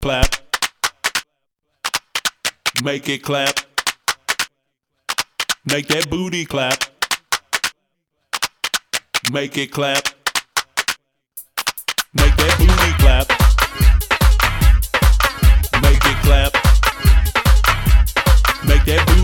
clap. Make it clap. Make that booty clap. Make it clap. Make that booty clap. Make it clap. Make that booty